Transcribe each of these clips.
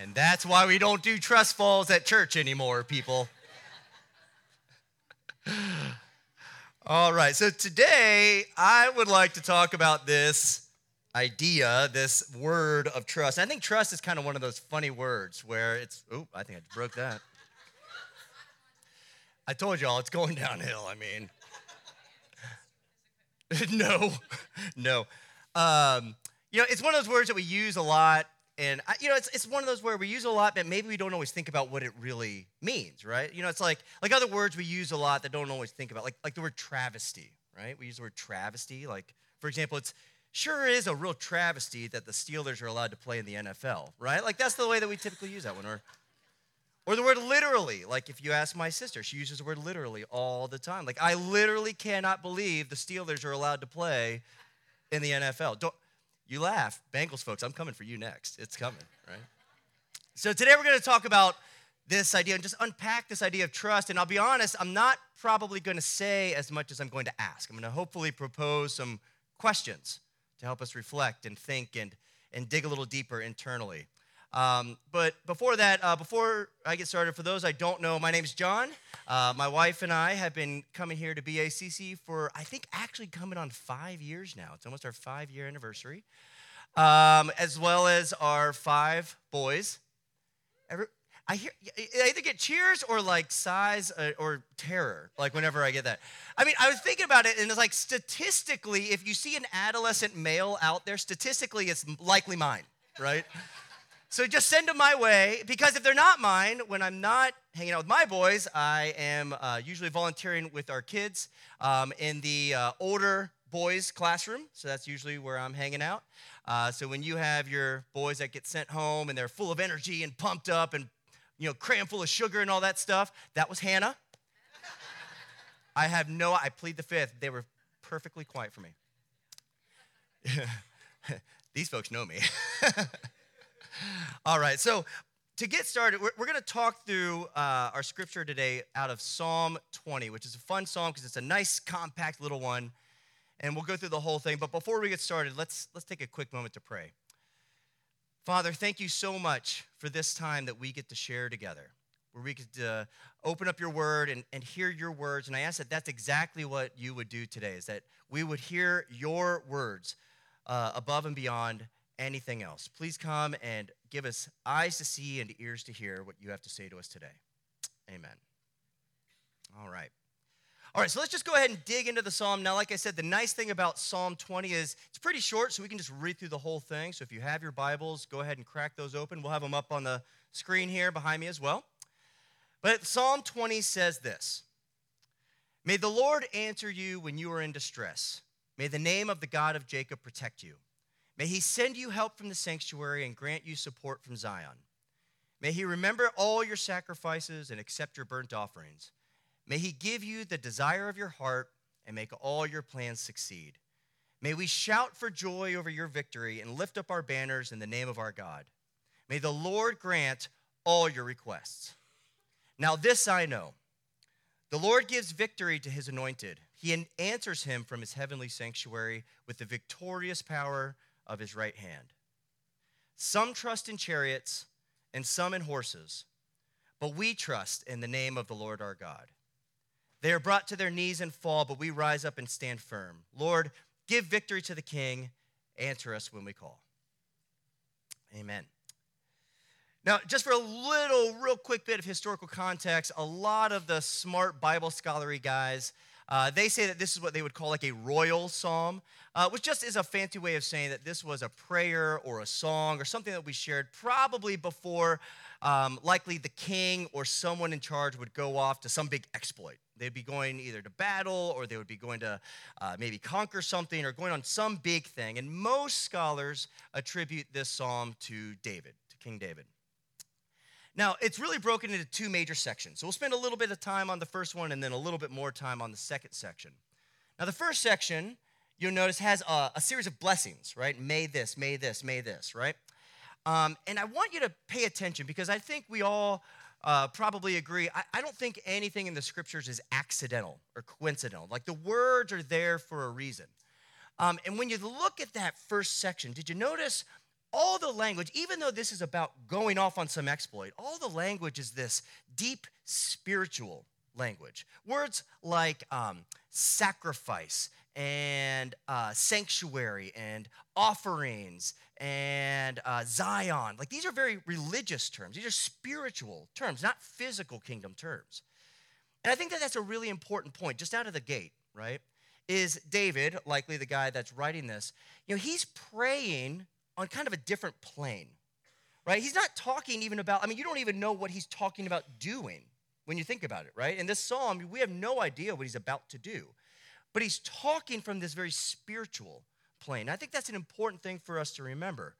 And that's why we don't do trust falls at church anymore, people. All right, so today I would like to talk about this idea, this word of trust. I think trust is kind of one of those funny words where it's, oh, I think I broke that. I told y'all it's going downhill. I mean, no, no. Um, you know, it's one of those words that we use a lot and I, you know, it's, it's one of those where we use a lot, but maybe we don't always think about what it really means, right? You know, it's like like other words we use a lot that don't always think about, like like the word travesty, right? We use the word travesty. Like, for example, it's sure is a real travesty that the Steelers are allowed to play in the NFL, right? Like that's the way that we typically use that one. Or or the word literally, like if you ask my sister, she uses the word literally all the time. Like, I literally cannot believe the Steelers are allowed to play in the NFL. Don't, you laugh. Bengals folks, I'm coming for you next. It's coming, right? So today we're going to talk about this idea and just unpack this idea of trust. And I'll be honest, I'm not probably going to say as much as I'm going to ask. I'm going to hopefully propose some questions to help us reflect and think and, and dig a little deeper internally. Um, but before that, uh, before I get started, for those I don't know, my name's Jon. Uh, my wife and I have been coming here to BACC for, I think, actually coming on five years now. It's almost our five year anniversary, um, as well as our five boys. Every, I hear I either get cheers or like sighs uh, or terror, like whenever I get that. I mean, I was thinking about it, and it's like statistically, if you see an adolescent male out there, statistically, it's likely mine, right? So just send them my way because if they're not mine, when I'm not hanging out with my boys, I am uh, usually volunteering with our kids um, in the uh, older boys' classroom. So that's usually where I'm hanging out. Uh, so when you have your boys that get sent home and they're full of energy and pumped up and you know crammed full of sugar and all that stuff, that was Hannah. I have no. I plead the fifth. They were perfectly quiet for me. These folks know me. All right, so to get started, we're, we're going to talk through uh, our scripture today out of Psalm 20, which is a fun psalm because it's a nice, compact little one. And we'll go through the whole thing. But before we get started, let's, let's take a quick moment to pray. Father, thank you so much for this time that we get to share together, where we to open up your word and, and hear your words. And I ask that that's exactly what you would do today, is that we would hear your words uh, above and beyond anything else. Please come and give us eyes to see and ears to hear what you have to say to us today. Amen. All right. All right, so let's just go ahead and dig into the psalm. Now, like I said, the nice thing about Psalm 20 is it's pretty short, so we can just read through the whole thing. So if you have your Bibles, go ahead and crack those open. We'll have them up on the screen here behind me as well. But Psalm 20 says this May the Lord answer you when you are in distress. May the name of the God of Jacob protect you. May he send you help from the sanctuary and grant you support from Zion. May he remember all your sacrifices and accept your burnt offerings. May he give you the desire of your heart and make all your plans succeed. May we shout for joy over your victory and lift up our banners in the name of our God. May the Lord grant all your requests. Now, this I know the Lord gives victory to his anointed, he answers him from his heavenly sanctuary with the victorious power of his right hand. Some trust in chariots and some in horses, but we trust in the name of the Lord our God. They are brought to their knees and fall, but we rise up and stand firm. Lord, give victory to the king. Answer us when we call. Amen. Now, just for a little, real quick bit of historical context, a lot of the smart Bible scholarly guys uh, they say that this is what they would call like a royal psalm, uh, which just is a fancy way of saying that this was a prayer or a song or something that we shared probably before um, likely the king or someone in charge would go off to some big exploit. They'd be going either to battle or they would be going to uh, maybe conquer something or going on some big thing. And most scholars attribute this psalm to David, to King David. Now, it's really broken into two major sections. So we'll spend a little bit of time on the first one and then a little bit more time on the second section. Now, the first section, you'll notice, has a, a series of blessings, right? May this, may this, may this, right? Um, and I want you to pay attention because I think we all uh, probably agree. I, I, don't think anything in the scriptures is accidental or coincidental. Like the words are there for a reason. Um, and when you look at that first section, did you notice all the language, even though this is about going off on some exploit, all the language is this deep spiritual language. Words like um, sacrifice and uh, sanctuary and offerings and uh, Zion. Like these are very religious terms. These are spiritual terms, not physical kingdom terms. And I think that that's a really important point just out of the gate, right? Is David, likely the guy that's writing this, you know, he's praying on kind of a different plane, right? He's not talking even about, I mean, you don't even know what he's talking about doing when you think about it, right? In this psalm, we have no idea what he's about to do. But he's talking from this very spiritual plane. I think that's an important thing for us to remember.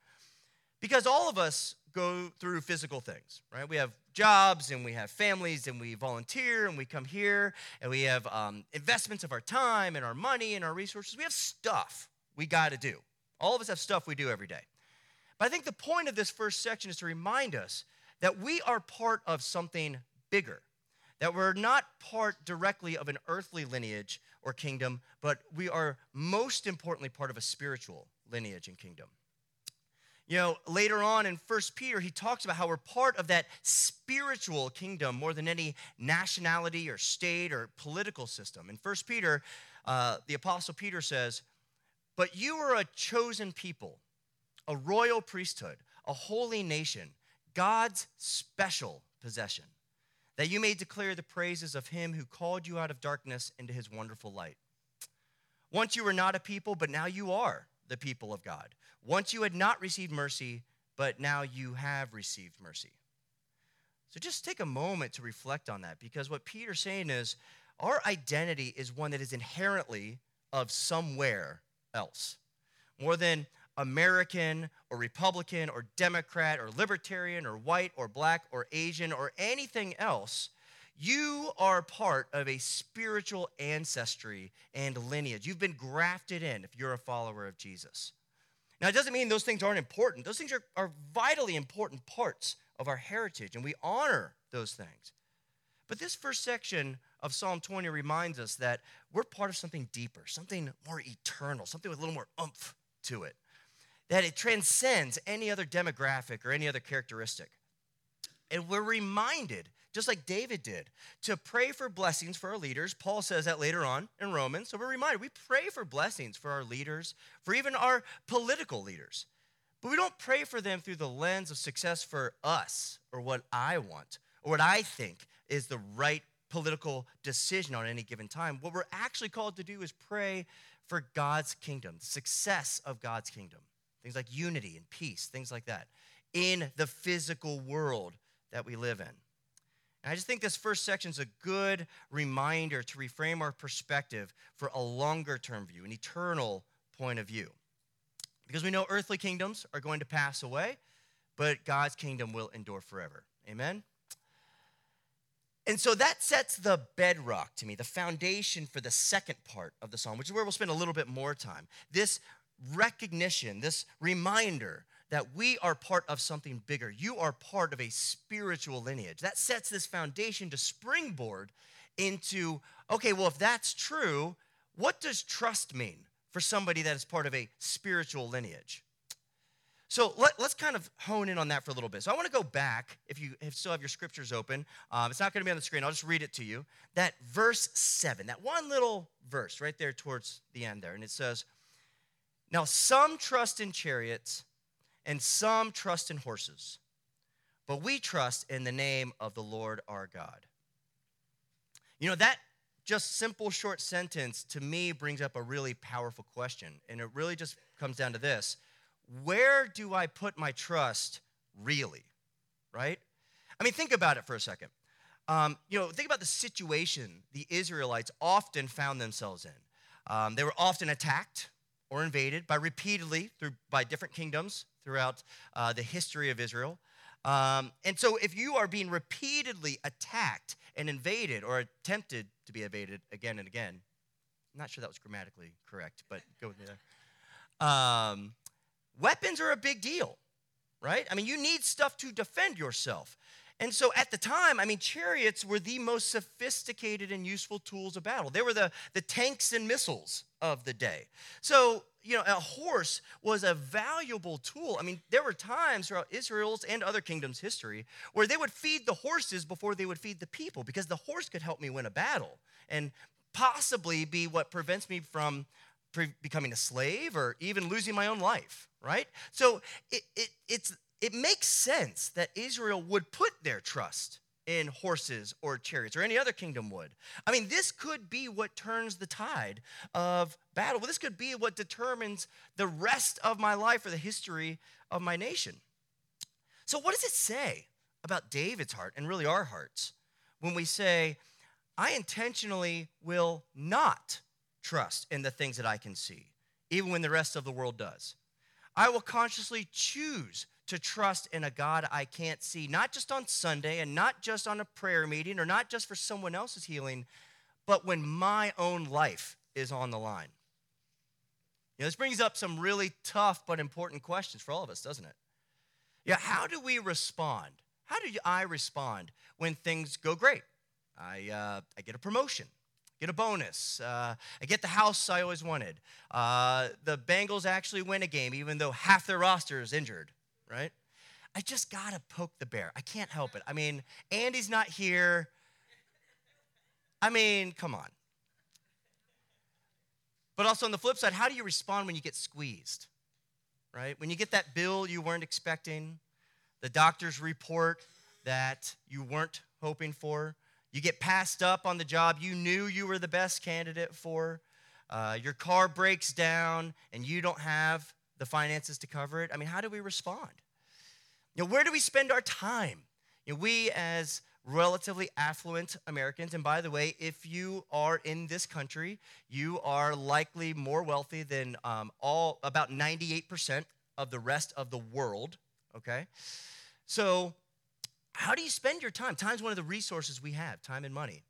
Because all of us go through physical things, right? We have jobs and we have families and we volunteer and we come here and we have um, investments of our time and our money and our resources. We have stuff we got to do. All of us have stuff we do every day. But I think the point of this first section is to remind us that we are part of something bigger, that we're not part directly of an earthly lineage or kingdom, but we are most importantly part of a spiritual lineage and kingdom. You know, later on in First Peter, he talks about how we're part of that spiritual kingdom more than any nationality or state or political system. In First Peter, uh, the Apostle Peter says, But you are a chosen people, a royal priesthood, a holy nation, God's special possession, that you may declare the praises of him who called you out of darkness into his wonderful light. Once you were not a people, but now you are the people of God. Once you had not received mercy, but now you have received mercy. So just take a moment to reflect on that because what Peter's saying is our identity is one that is inherently of somewhere else. More than American or Republican or Democrat or Libertarian or white or black or Asian or anything else, you are part of a spiritual ancestry and lineage. You've been grafted in if you're a follower of Jesus. Now, it doesn't mean those things aren't important. Those things are, are vitally important parts of our heritage, and we honor those things. But this first section of Psalm 20 reminds us that we're part of something deeper, something more eternal, something with a little more oomph to it, that it transcends any other demographic or any other characteristic. And we're reminded just like David did, to pray for blessings for our leaders. Paul says that later on in Romans. So we're reminded we pray for blessings for our leaders, for even our political leaders. But we don't pray for them through the lens of success for us or what I want or what I think is the right political decision on any given time. What we're actually called to do is pray for God's kingdom, success of God's kingdom. Things like unity and peace, things like that, in the physical world that we live in. And I just think this first section is a good reminder to reframe our perspective for a longer term view, an eternal point of view. Because we know earthly kingdoms are going to pass away, but God's kingdom will endure forever. Amen? And so that sets the bedrock to me, the foundation for the second part of the psalm, which is where we'll spend a little bit more time. This recognition, this reminder that we are part of something bigger. You are part of a spiritual lineage. That sets this foundation to springboard into okay, well, if that's true, what does trust mean for somebody that is part of a spiritual lineage? So let, us kind of hone in on that for a little bit. So I want to go back, if you still have your scriptures open. Um, it's not going to be on the screen. I'll just read it to you. That verse 7, that one little verse right there towards the end there. And it says, Now some trust in chariots and some trust in horses, but we trust in the name of the Lord our God. You know, that just simple short sentence to me brings up a really powerful question. And it really just comes down to this Where do I put my trust really? Right? I mean, think about it for a second. Um, you know, think about the situation the Israelites often found themselves in. Um, they were often attacked or invaded by repeatedly through by different kingdoms throughout uh, the history of Israel. Um, and so, if you are being repeatedly attacked and invaded or attempted to be invaded again and again, I'm not sure that was grammatically correct, but go with me there. Um, weapons are a big deal, right? I mean, you need stuff to defend yourself. And so at the time, I mean, chariots were the most sophisticated and useful tools of battle. They were the, the tanks and missiles of the day. So, you know, a horse was a valuable tool. I mean, there were times throughout Israel's and other kingdoms' history where they would feed the horses before they would feed the people because the horse could help me win a battle and possibly be what prevents me from becoming a slave or even losing my own life, right? So it, it, it's it makes sense that Israel would put their trust in horses or chariots or any other kingdom would. I mean, this could be what turns the tide of battle. Well, this could be what determines the rest of my life or the history of my nation. So, what does it say about David's heart and really our hearts when we say, I intentionally will not trust in the things that I can see, even when the rest of the world does? I will consciously choose to trust in a God I can't see, not just on Sunday and not just on a prayer meeting or not just for someone else's healing, but when my own life is on the line. You know, this brings up some really tough but important questions for all of us, doesn't it? Yeah, how do we respond? How do I respond when things go great? I, uh, I get a promotion, get a bonus, uh, I get the house I always wanted. Uh, the Bengals actually win a game, even though half their roster is injured right? I just got to poke the bear. I can't help it. I mean, Andy's not here. I mean, come on. But also on the flip side, how do you respond when you get squeezed? Right? When you get that bill you weren't expecting, the doctor's report that you weren't hoping for, you get passed up on the job you knew you were the best candidate for, uh, your car breaks down and you don't have the finances to cover it. I mean, how do we respond? You know, where do we spend our time? You know, we as relatively affluent Americans, and by the way, if you are in this country, you are likely more wealthy than um, all about 98% of the rest of the world. Okay, so how do you spend your time? Time's one of the resources we have, time and money.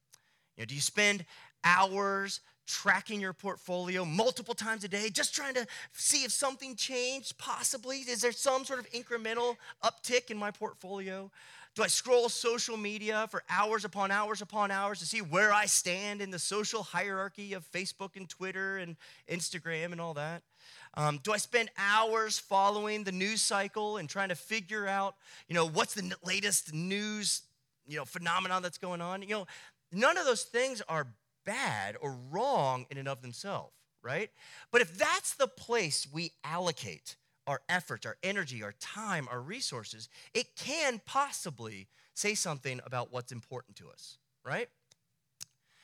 You know, do you spend hours tracking your portfolio multiple times a day, just trying to see if something changed, possibly? Is there some sort of incremental uptick in my portfolio? Do I scroll social media for hours upon hours upon hours to see where I stand in the social hierarchy of Facebook and Twitter and Instagram and all that? Um, do I spend hours following the news cycle and trying to figure out, you know, what's the latest news, you know, phenomenon that's going on? You know, none of those things are bad or wrong in and of themselves, right? But if that's the place we allocate our efforts, our energy, our time, our resources, it can possibly say something about what's important to us, right?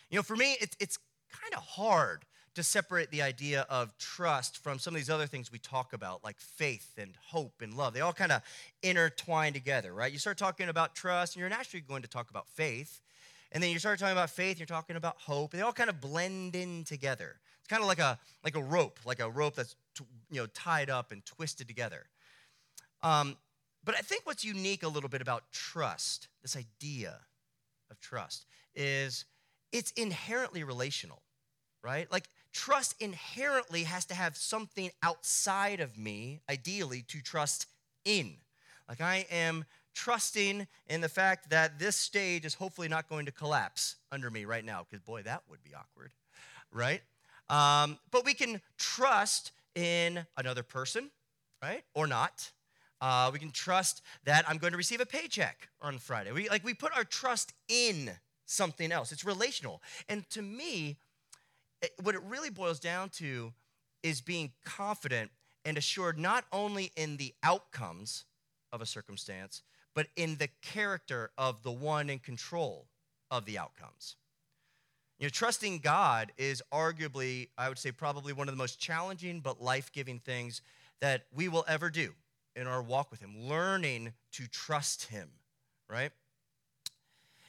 You know, for me, it's, it's kind of hard to separate the idea of trust from some of these other things we talk about, like faith and hope and love. They all kind of intertwine together, right? You start talking about trust, and you're naturally going to talk about faith. And then you start talking about faith, you're talking about hope. They all kind of blend in together. It's kind of like a like a rope, like a rope that's you know tied up and twisted together. Um, but I think what's unique a little bit about trust, this idea of trust, is it's inherently relational, right? Like trust inherently has to have something outside of me, ideally, to trust in. Like I am trusting in the fact that this stage is hopefully not going to collapse under me right now, because boy, that would be awkward, right? Um, but we can trust in another person, right? Or not. Uh, we can trust that I'm going to receive a paycheck on Friday. We like we put our trust in something else. It's relational. And to me, it, what it really boils down to is being confident and assured not only in the outcomes of a circumstance, but in the character of the one in control of the outcomes. You know, trusting God is arguably, I would say, probably one of the most challenging but life giving things that we will ever do in our walk with Him, learning to trust Him, right?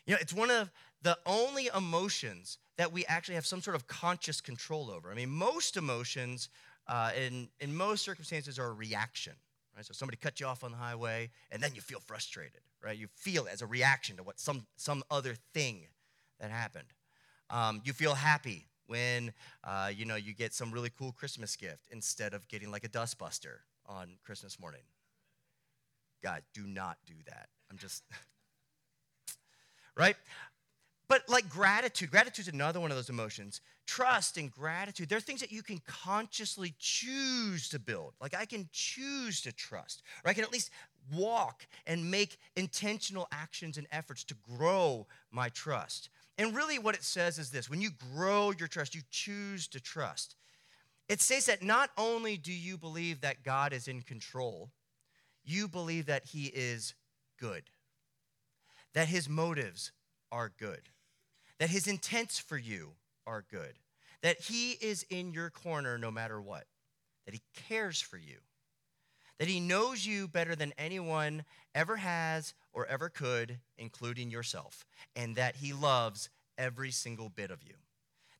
You know, it's one of the only emotions that we actually have some sort of conscious control over. I mean, most emotions uh, in, in most circumstances are a reaction. Right? So somebody cut you off on the highway, and then you feel frustrated, right? You feel it as a reaction to what some, some other thing that happened. Um, you feel happy when uh, you know you get some really cool Christmas gift instead of getting like a dustbuster on Christmas morning. God, do not do that. I'm just right? But like gratitude, gratitude is another one of those emotions. Trust and gratitude, they're things that you can consciously choose to build. Like I can choose to trust, or I can at least walk and make intentional actions and efforts to grow my trust. And really, what it says is this when you grow your trust, you choose to trust. It says that not only do you believe that God is in control, you believe that He is good, that His motives are good, that His intents for you are good, that He is in your corner no matter what, that He cares for you, that He knows you better than anyone ever has or ever could, including yourself, and that He loves every single bit of you.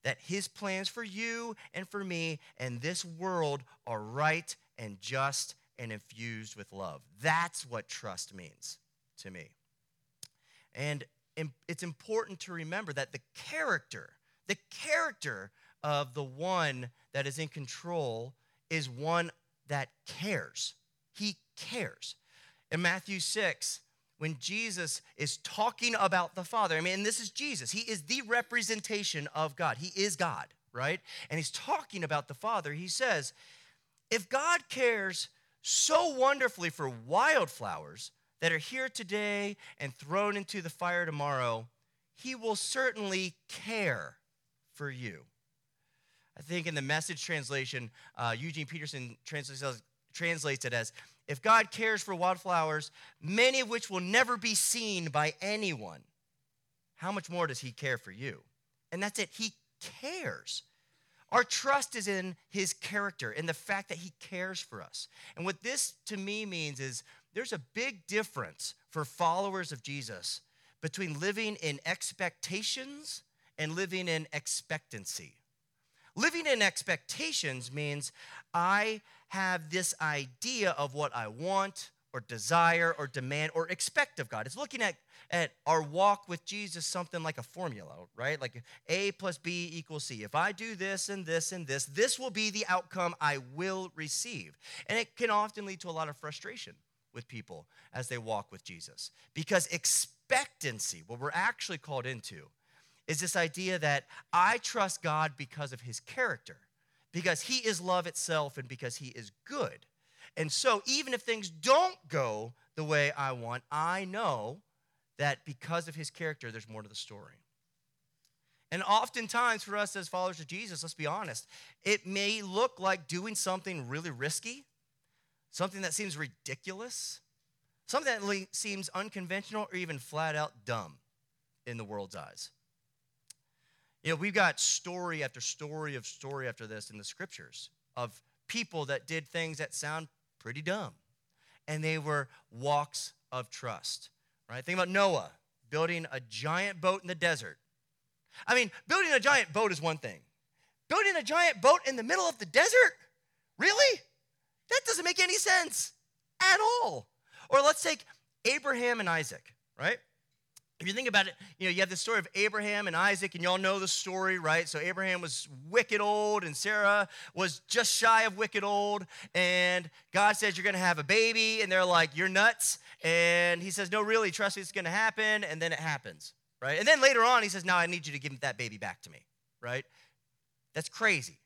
That His plans for you and for me and this world are right and just and infused with love. That's what trust means to me. And it's important to remember that the character, the character of the one that is in control is one that cares. He cares. In Matthew 6, when Jesus is talking about the Father, I mean, this is Jesus, he is the representation of God. He is God, right? And he's talking about the Father. He says, if God cares so wonderfully for wildflowers that are here today and thrown into the fire tomorrow, he will certainly care for you. I think in the message translation, uh, Eugene Peterson translates, translates it as if God cares for wildflowers, many of which will never be seen by anyone, how much more does he care for you? And that's it, he cares. Our trust is in his character, in the fact that he cares for us. And what this to me means is there's a big difference for followers of Jesus between living in expectations and living in expectancy. Living in expectations means I have this idea of what I want or desire or demand or expect of God. It's looking at, at our walk with Jesus something like a formula, right? Like A plus B equals C. If I do this and this and this, this will be the outcome I will receive. And it can often lead to a lot of frustration with people as they walk with Jesus because expectancy, what we're actually called into, is this idea that I trust God because of his character, because he is love itself and because he is good. And so, even if things don't go the way I want, I know that because of his character, there's more to the story. And oftentimes, for us as followers of Jesus, let's be honest, it may look like doing something really risky, something that seems ridiculous, something that seems unconventional or even flat out dumb in the world's eyes. You know, we've got story after story of story after this in the scriptures of people that did things that sound pretty dumb. And they were walks of trust, right? Think about Noah building a giant boat in the desert. I mean, building a giant boat is one thing. Building a giant boat in the middle of the desert? Really? That doesn't make any sense at all. Or let's take Abraham and Isaac, right? if you think about it, you know, you have the story of Abraham and Isaac, and y'all know the story, right? So Abraham was wicked old, and Sarah was just shy of wicked old. And God says, You're to have a baby. And they're like, You're nuts. And he says, No, really, trust me, it's to happen. And then it happens, right? And then later on, he says, Now I need you to give that baby back to me, right? That's crazy,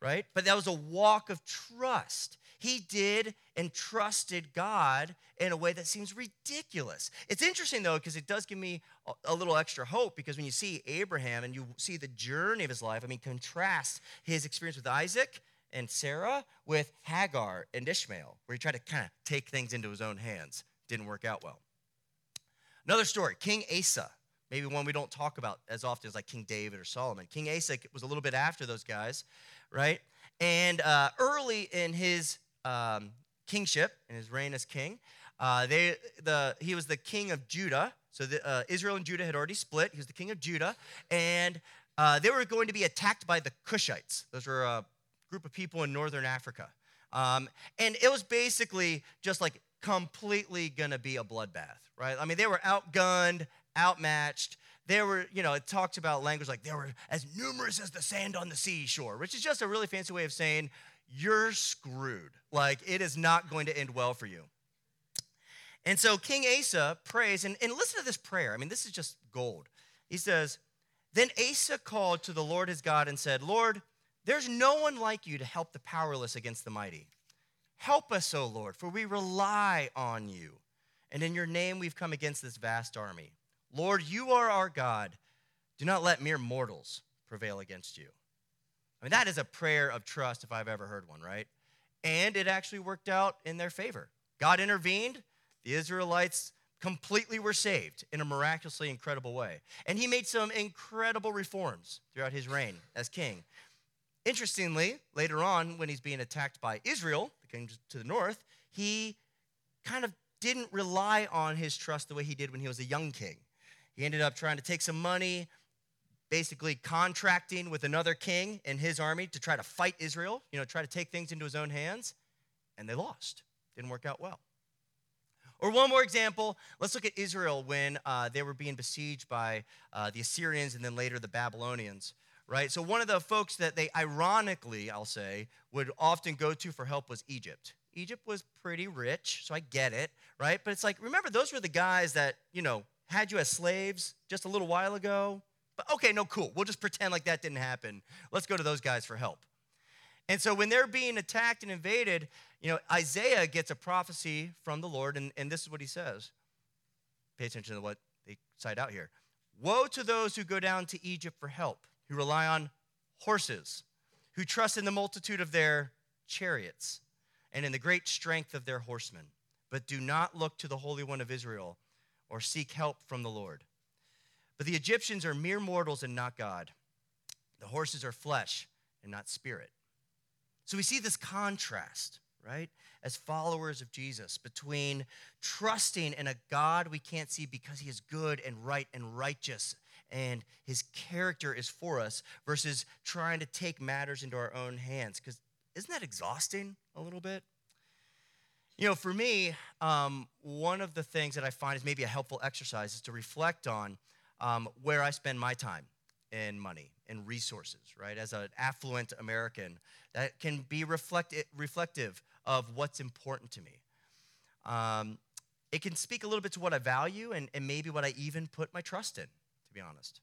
right? But that was a walk of trust. He did and trusted God in a way that seems ridiculous. It's interesting though, because it does give me a little extra hope because when you see Abraham and you see the journey of his life, I mean, contrast his experience with Isaac and Sarah with Hagar and Ishmael, where he tried to kind of take things into his own hands. Didn't work out well. Another story King Asa, maybe one we don't talk about as often as like King David or Solomon. King Asa was a little bit after those guys, right? And uh, early in his um, kingship in his reign as king. Uh, they, the, he was the king of Judah. So the, uh, Israel and Judah had already split. He was the king of Judah. And uh, they were going to be attacked by the Cushites. Those were a group of people in northern Africa. Um, and it was basically just like completely going to be a bloodbath, right? I mean, they were outgunned, outmatched. They were, you know, it talks about language like they were as numerous as the sand on the seashore, which is just a really fancy way of saying you're screwed. Like, it is not going to end well for you. And so King Asa prays, and, and listen to this prayer. I mean, this is just gold. He says, Then Asa called to the Lord his God and said, Lord, there's no one like you to help the powerless against the mighty. Help us, O Lord, for we rely on you. And in your name we've come against this vast army. Lord, you are our God. Do not let mere mortals prevail against you. I mean, that is a prayer of trust if I've ever heard one, right? And it actually worked out in their favor. God intervened, the Israelites completely were saved in a miraculously incredible way. And he made some incredible reforms throughout his reign as king. Interestingly, later on, when he's being attacked by Israel, the king to the north, he kind of didn't rely on his trust the way he did when he was a young king. He ended up trying to take some money, basically contracting with another king and his army to try to fight Israel, you know, try to take things into his own hands, and they lost. Didn't work out well. Or one more example, let's look at Israel when uh, they were being besieged by uh, the Assyrians and then later the Babylonians, right? So one of the folks that they ironically, I'll say, would often go to for help was Egypt. Egypt was pretty rich, so I get it, right? But it's like, remember, those were the guys that, you know, had you as slaves just a little while ago. But okay, no, cool. We'll just pretend like that didn't happen. Let's go to those guys for help. And so when they're being attacked and invaded, you know, Isaiah gets a prophecy from the Lord, and, and this is what he says. Pay attention to what they cite out here. Woe to those who go down to Egypt for help, who rely on horses, who trust in the multitude of their chariots and in the great strength of their horsemen, but do not look to the Holy One of Israel or seek help from the Lord. But the Egyptians are mere mortals and not God. The horses are flesh and not spirit. So we see this contrast, right, as followers of Jesus between trusting in a God we can't see because he is good and right and righteous and his character is for us versus trying to take matters into our own hands. Because isn't that exhausting a little bit? You know, for me, um, one of the things that I find is maybe a helpful exercise is to reflect on um, where I spend my time and money and resources, right? As an affluent American, that can be reflect- reflective of what's important to me. Um, it can speak a little bit to what I value and, and maybe what I even put my trust in, to be honest.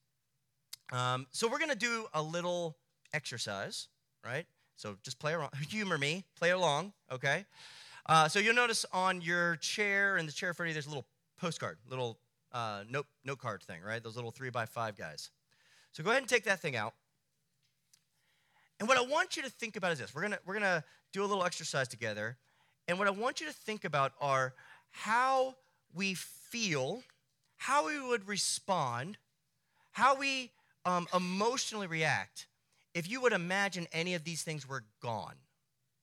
Um, so we're to do a little exercise, right? So just play around, humor me, play along, okay? Uh, so you'll notice on your chair and the chair of you, there's a little postcard, little uh, note, note card thing, right? Those little three by five guys. So go ahead and take that thing out. And what I want you to think about is this. We're gonna, we're gonna do a little exercise together. And what I want you to think about are how we feel, how we would respond, how we um, emotionally react if you would imagine any of these things were gone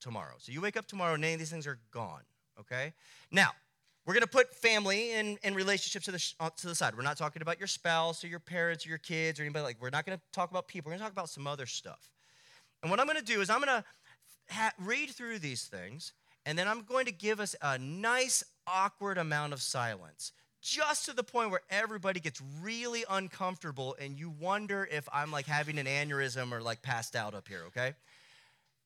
tomorrow. So you wake up tomorrow and any of these things are gone, okay? Now, we're going to put family and, and relationships to the, uh, to the side. We're not talking about your spouse or your parents or your kids or anybody like. We're not going to talk about people. We're going to talk about some other stuff. And what I'm going to do is I'm going to ha- read through these things, and then I'm going to give us a nice, awkward amount of silence, just to the point where everybody gets really uncomfortable and you wonder if I'm like having an aneurysm or like passed out up here, okay?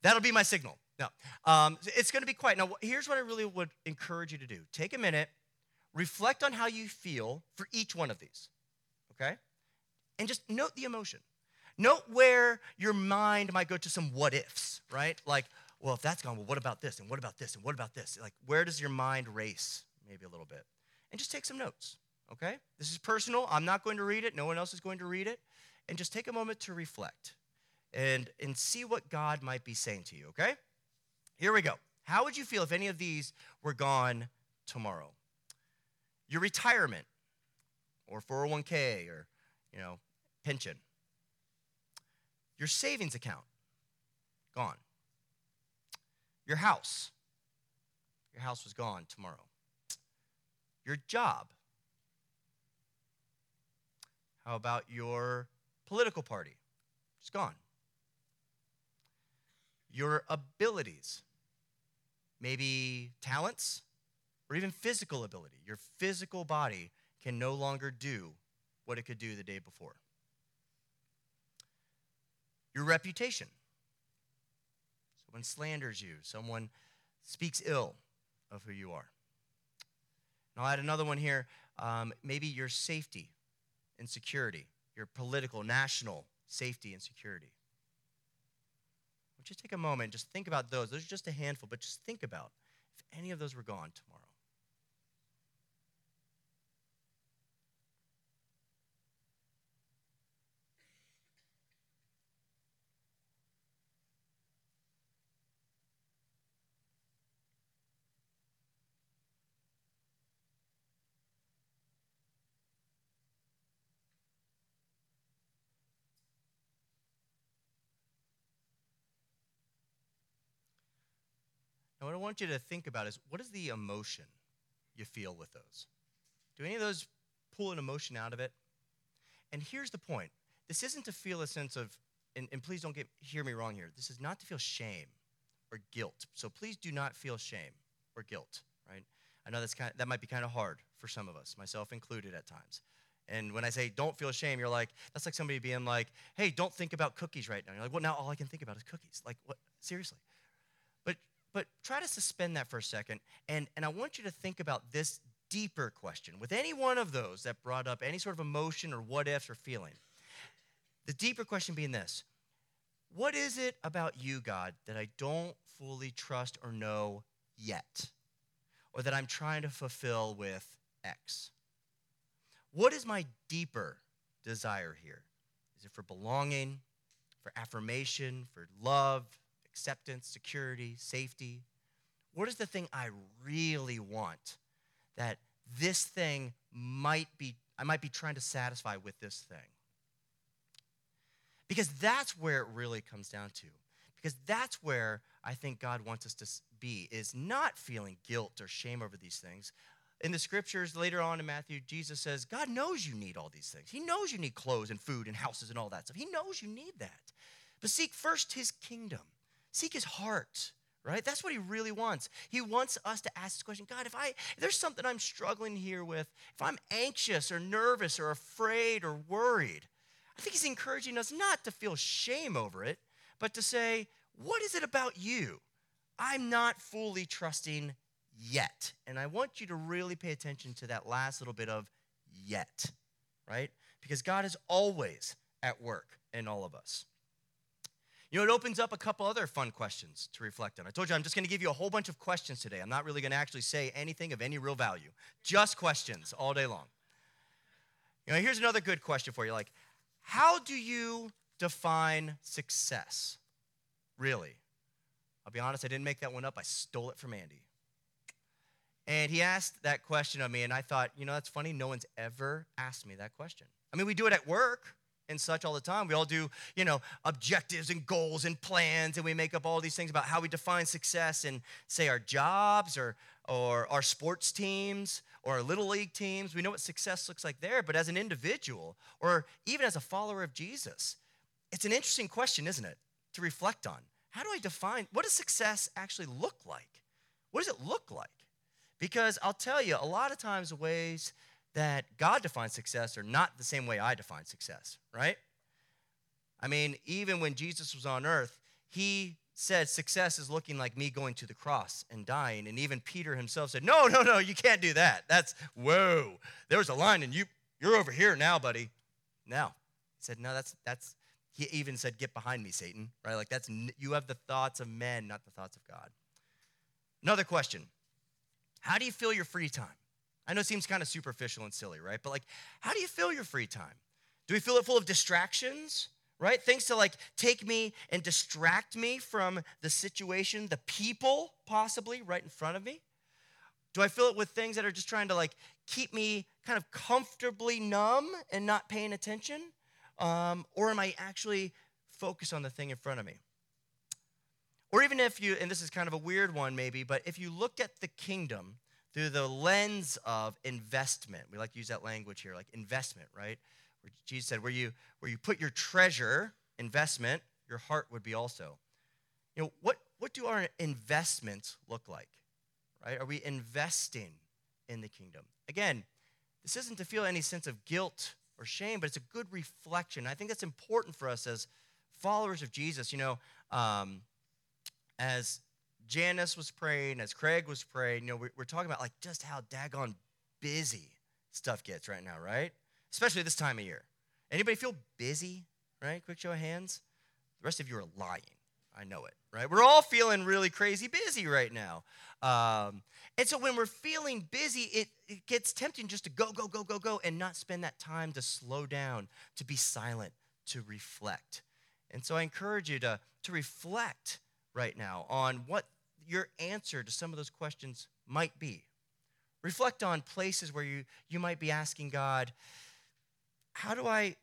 That'll be my signal. No, um, it's going to be quiet. Now, here's what I really would encourage you to do take a minute, reflect on how you feel for each one of these, okay? And just note the emotion. Note where your mind might go to some what ifs, right? Like, well, if that's gone, well, what about this? And what about this? And what about this? Like, where does your mind race maybe a little bit? And just take some notes, okay? This is personal. I'm not going to read it, no one else is going to read it. And just take a moment to reflect and, and see what God might be saying to you, okay? Here we go. How would you feel if any of these were gone tomorrow? Your retirement or 401k or, you know, pension. Your savings account gone. Your house. Your house was gone tomorrow. Your job. How about your political party? It's gone. Your abilities maybe talents, or even physical ability. Your physical body can no longer do what it could do the day before. Your reputation. Someone slanders you, someone speaks ill of who you are. And I'll add another one here. Um, maybe your safety and security, your political, national safety and security. Just take a moment, just think about those. Those are just a handful, but just think about if any of those were gone tomorrow. Want you to think about is what is the emotion you feel with those? Do any of those pull an emotion out of it? And here's the point this isn't to feel a sense of, and, and please don't get, hear me wrong here, this is not to feel shame or guilt. So please do not feel shame or guilt, right? I know that's kind of, that might be kind of hard for some of us, myself included at times. And when I say don't feel shame, you're like, that's like somebody being like, hey, don't think about cookies right now. You're like, well, now all I can think about is cookies. Like, what? Seriously. But try to suspend that for a second. And, and I want you to think about this deeper question. With any one of those that brought up any sort of emotion or what ifs or feeling, the deeper question being this What is it about you, God, that I don't fully trust or know yet? Or that I'm trying to fulfill with X? What is my deeper desire here? Is it for belonging, for affirmation, for love, acceptance, security, safety? What is the thing I really want that this thing might be, I might be trying to satisfy with this thing? Because that's where it really comes down to. Because that's where I think God wants us to be, is not feeling guilt or shame over these things. In the scriptures later on in Matthew, Jesus says, God knows you need all these things. He knows you need clothes and food and houses and all that stuff. He knows you need that. But seek first his kingdom Seek his heart, right? That's what he really wants. He wants us to ask this question God, if, I, if there's something I'm struggling here with, if I'm anxious or nervous or afraid or worried, I think he's encouraging us not to feel shame over it, but to say, what is it about you? I'm not fully trusting yet. And I want you to really pay attention to that last little bit of yet, right? Because God is always at work in all of us. You know, it opens up a couple other fun questions to reflect on. I told you I'm just going to give you a whole bunch of questions today. I'm not really going to actually say anything of any real value, just questions all day long. You know, here's another good question for you like, how do you define success? Really? I'll be honest, I didn't make that one up. I stole it from Andy. And he asked that question of me, and I thought, you know, that's funny. No one's ever asked me that question. I mean, we do it at work, and such all the time. We all do, you know, objectives and goals and plans, and we make up all these things about how we define success and say, our jobs or, or our sports teams or our little league teams. We know what success looks like there, but as an individual or even as a follower of Jesus, it's an interesting question, isn't it, to reflect on. How do I define what does success actually look like? What does it look like? Because I'll tell you, a lot of times, ways that God defines success are not the same way I define success, right? I mean, even when Jesus was on earth, he said success is looking like me going to the cross and dying. And even Peter himself said, No, no, no, you can't do that. That's, whoa, there was a line and you, you're over here now, buddy. Now, he said, No, that's, that's, he even said, Get behind me, Satan, right? Like that's, you have the thoughts of men, not the thoughts of God. Another question How do you fill your free time? I know it seems kind of superficial and silly, right? But like, how do you fill your free time? Do we fill it full of distractions? Right? Things to like take me and distract me from the situation, the people possibly right in front of me? Do I fill it with things that are just trying to like keep me kind of comfortably numb and not paying attention? Um, or am I actually focused on the thing in front of me? Or even if you, and this is kind of a weird one maybe, but if you look at the kingdom through the lens of investment. We like to use that language here, like investment, right? Where Jesus said, where you, where you put your treasure, investment, your heart would be also. You know, what, what do our investments look like? Right? Are we investing in the kingdom? Again, this isn't to feel any sense of guilt or shame, but it's a good reflection. I think that's important for us as followers of Jesus. You know, um, as Janice was praying, as Craig was praying, you know, we're talking about like just how daggone busy stuff gets right now, right? Especially this time of year. Anybody feel busy, right? Quick show of hands. The rest of you are lying. I know it, right? We're all feeling really crazy busy right now. Um, and so when we're feeling busy, it, it gets tempting just to go, go, go, go, go, and not spend that time to slow down, to be silent, to reflect. And so I encourage you to, to reflect right now on what your answer to some of those questions might be. Reflect on places where you, you might be asking God, how do I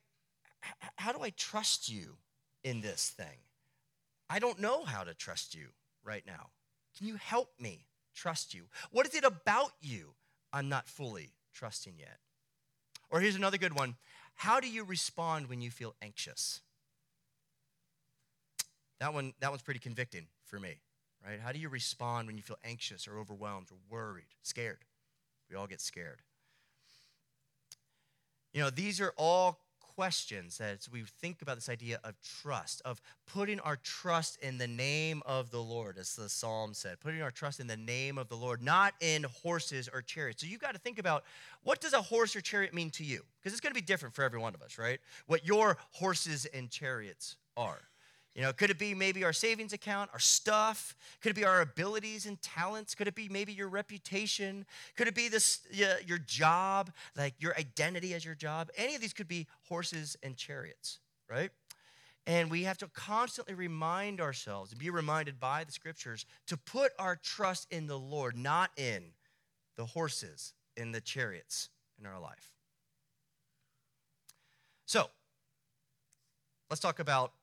how do I trust you in this thing? I don't know how to trust you right now. Can you help me trust you? What is it about you I'm not fully trusting yet? Or here's another good one. How do you respond when you feel anxious? That one that one's pretty convicting for me, right? How do you respond when you feel anxious or overwhelmed or worried, scared? We all get scared. You know, these are all questions as we think about this idea of trust, of putting our trust in the name of the Lord, as the psalm said, putting our trust in the name of the Lord, not in horses or chariots. So you've got to think about what does a horse or chariot mean to you? Because it's going to be different for every one of us, right? What your horses and chariots are. You know, could it be maybe our savings account, our stuff? Could it be our abilities and talents? Could it be maybe your reputation? Could it be this your job, like your identity as your job? Any of these could be horses and chariots, right? And we have to constantly remind ourselves and be reminded by the scriptures to put our trust in the Lord, not in the horses, in the chariots in our life. So, let's talk about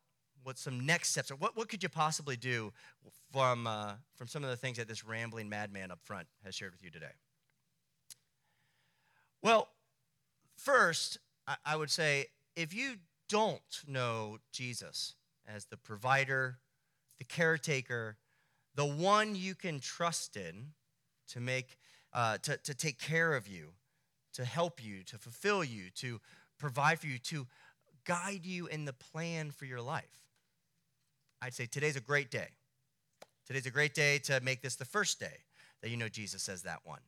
what some next steps are. What, what could you possibly do from, uh, from some of the things that this rambling madman up front has shared with you today? Well, first, I, I would say if you don't know Jesus as the provider, the caretaker, the one you can trust in to make uh, to, to take care of you, to help you, to fulfill you, to provide for you, to guide you in the plan for your life. I'd say today's a great day. Today's a great day to make this the first day that you know Jesus says that one.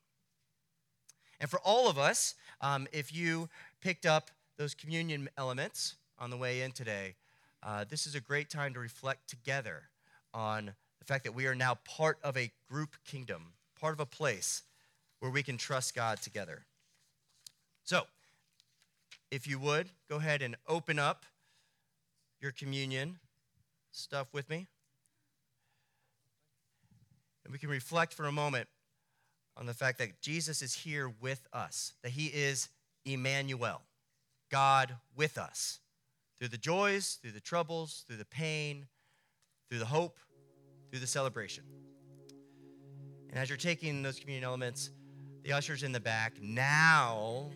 And for all of us, um, if you picked up those communion elements on the way in today, uh, this is a great time to reflect together on the fact that we are now part of a group kingdom, part of a place where we can trust God together. So, if you would, go ahead and open up your communion stuff with me? And we can reflect for a moment on the fact that Jesus is here with us, that he is Emmanuel, God with us, through the joys, through the troubles, through the pain, through the hope, through the celebration. And as you're taking those communion elements, the ushers in the back, now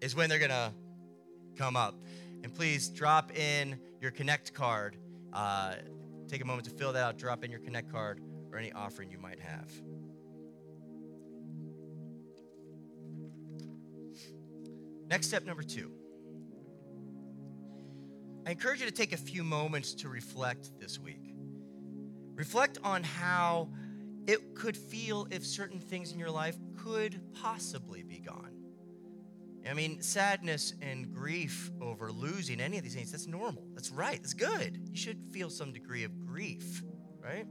is when they're going to come up. And please drop in your Connect card. Uh, take a moment to fill that out, drop in your Connect card or any offering you might have. Next step number two. I encourage you to take a few moments to reflect this week. Reflect on how it could feel if certain things in your life could possibly be gone. I mean, sadness and grief over losing any of these things, that's normal. That's right. That's good. You should feel some degree of grief, right?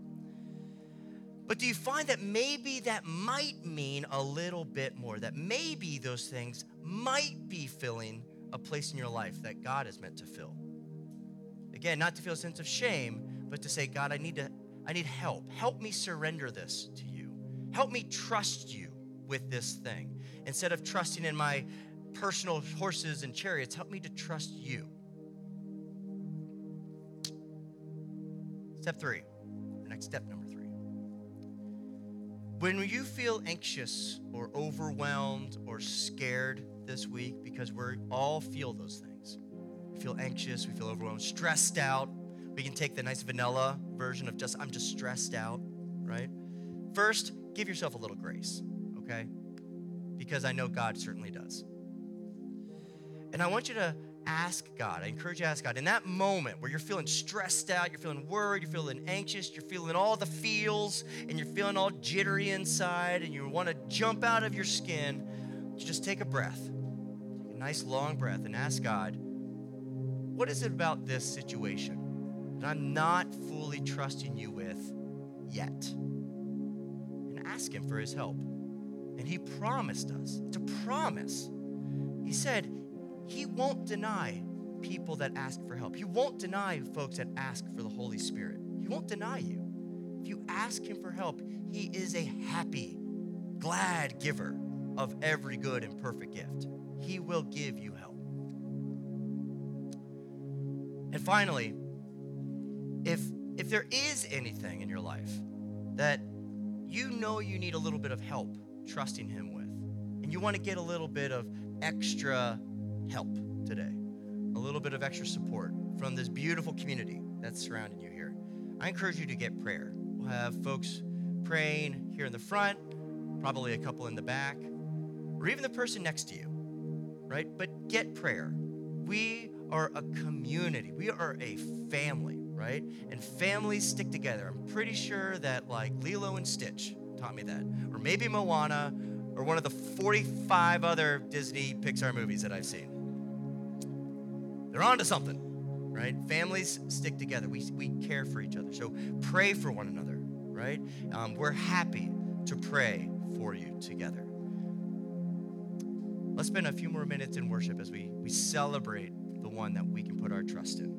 But do you find that maybe that might mean a little bit more? That maybe those things might be filling a place in your life that God is meant to fill? Again, not to feel a sense of shame, but to say, God, I need to I need help. Help me surrender this to you. Help me trust you with this thing. Instead of trusting in my personal horses and chariots. Help me to trust you. Step three, next step number three. When you feel anxious or overwhelmed or scared this week, because we all feel those things. We feel anxious, we feel overwhelmed, stressed out. We can take the nice vanilla version of just, I'm just stressed out, right? First, give yourself a little grace, okay? Because I know God certainly does. And I want you to ask God. I encourage you to ask God. In that moment where you're feeling stressed out, you're feeling worried, you're feeling anxious, you're feeling all the feels, and you're feeling all jittery inside, and you want to jump out of your skin, just take a breath. Take a nice long breath and ask God, what is it about this situation that I'm not fully trusting you with yet? And ask Him for His help. And He promised us, it's a promise. He said, He won't deny people that ask for help. He won't deny folks that ask for the Holy Spirit. He won't deny you. If you ask Him for help, He is a happy, glad giver of every good and perfect gift. He will give you help. And finally, if if there is anything in your life that you know you need a little bit of help trusting him with, and you want to get a little bit of extra help today, a little bit of extra support from this beautiful community that's surrounding you here, I encourage you to get prayer. We'll have folks praying here in the front, probably a couple in the back, or even the person next to you, right? But get prayer. We are a community, we are a family, right? And families stick together. I'm pretty sure that, like, Lilo and Stitch taught me that, or maybe Moana, or one of the 45 other Disney Pixar movies that I've seen. They're on to something, right? Families stick together. We, we care for each other. So pray for one another, right? Um, we're happy to pray for you together. Let's spend a few more minutes in worship as we, we celebrate the one that we can put our trust in.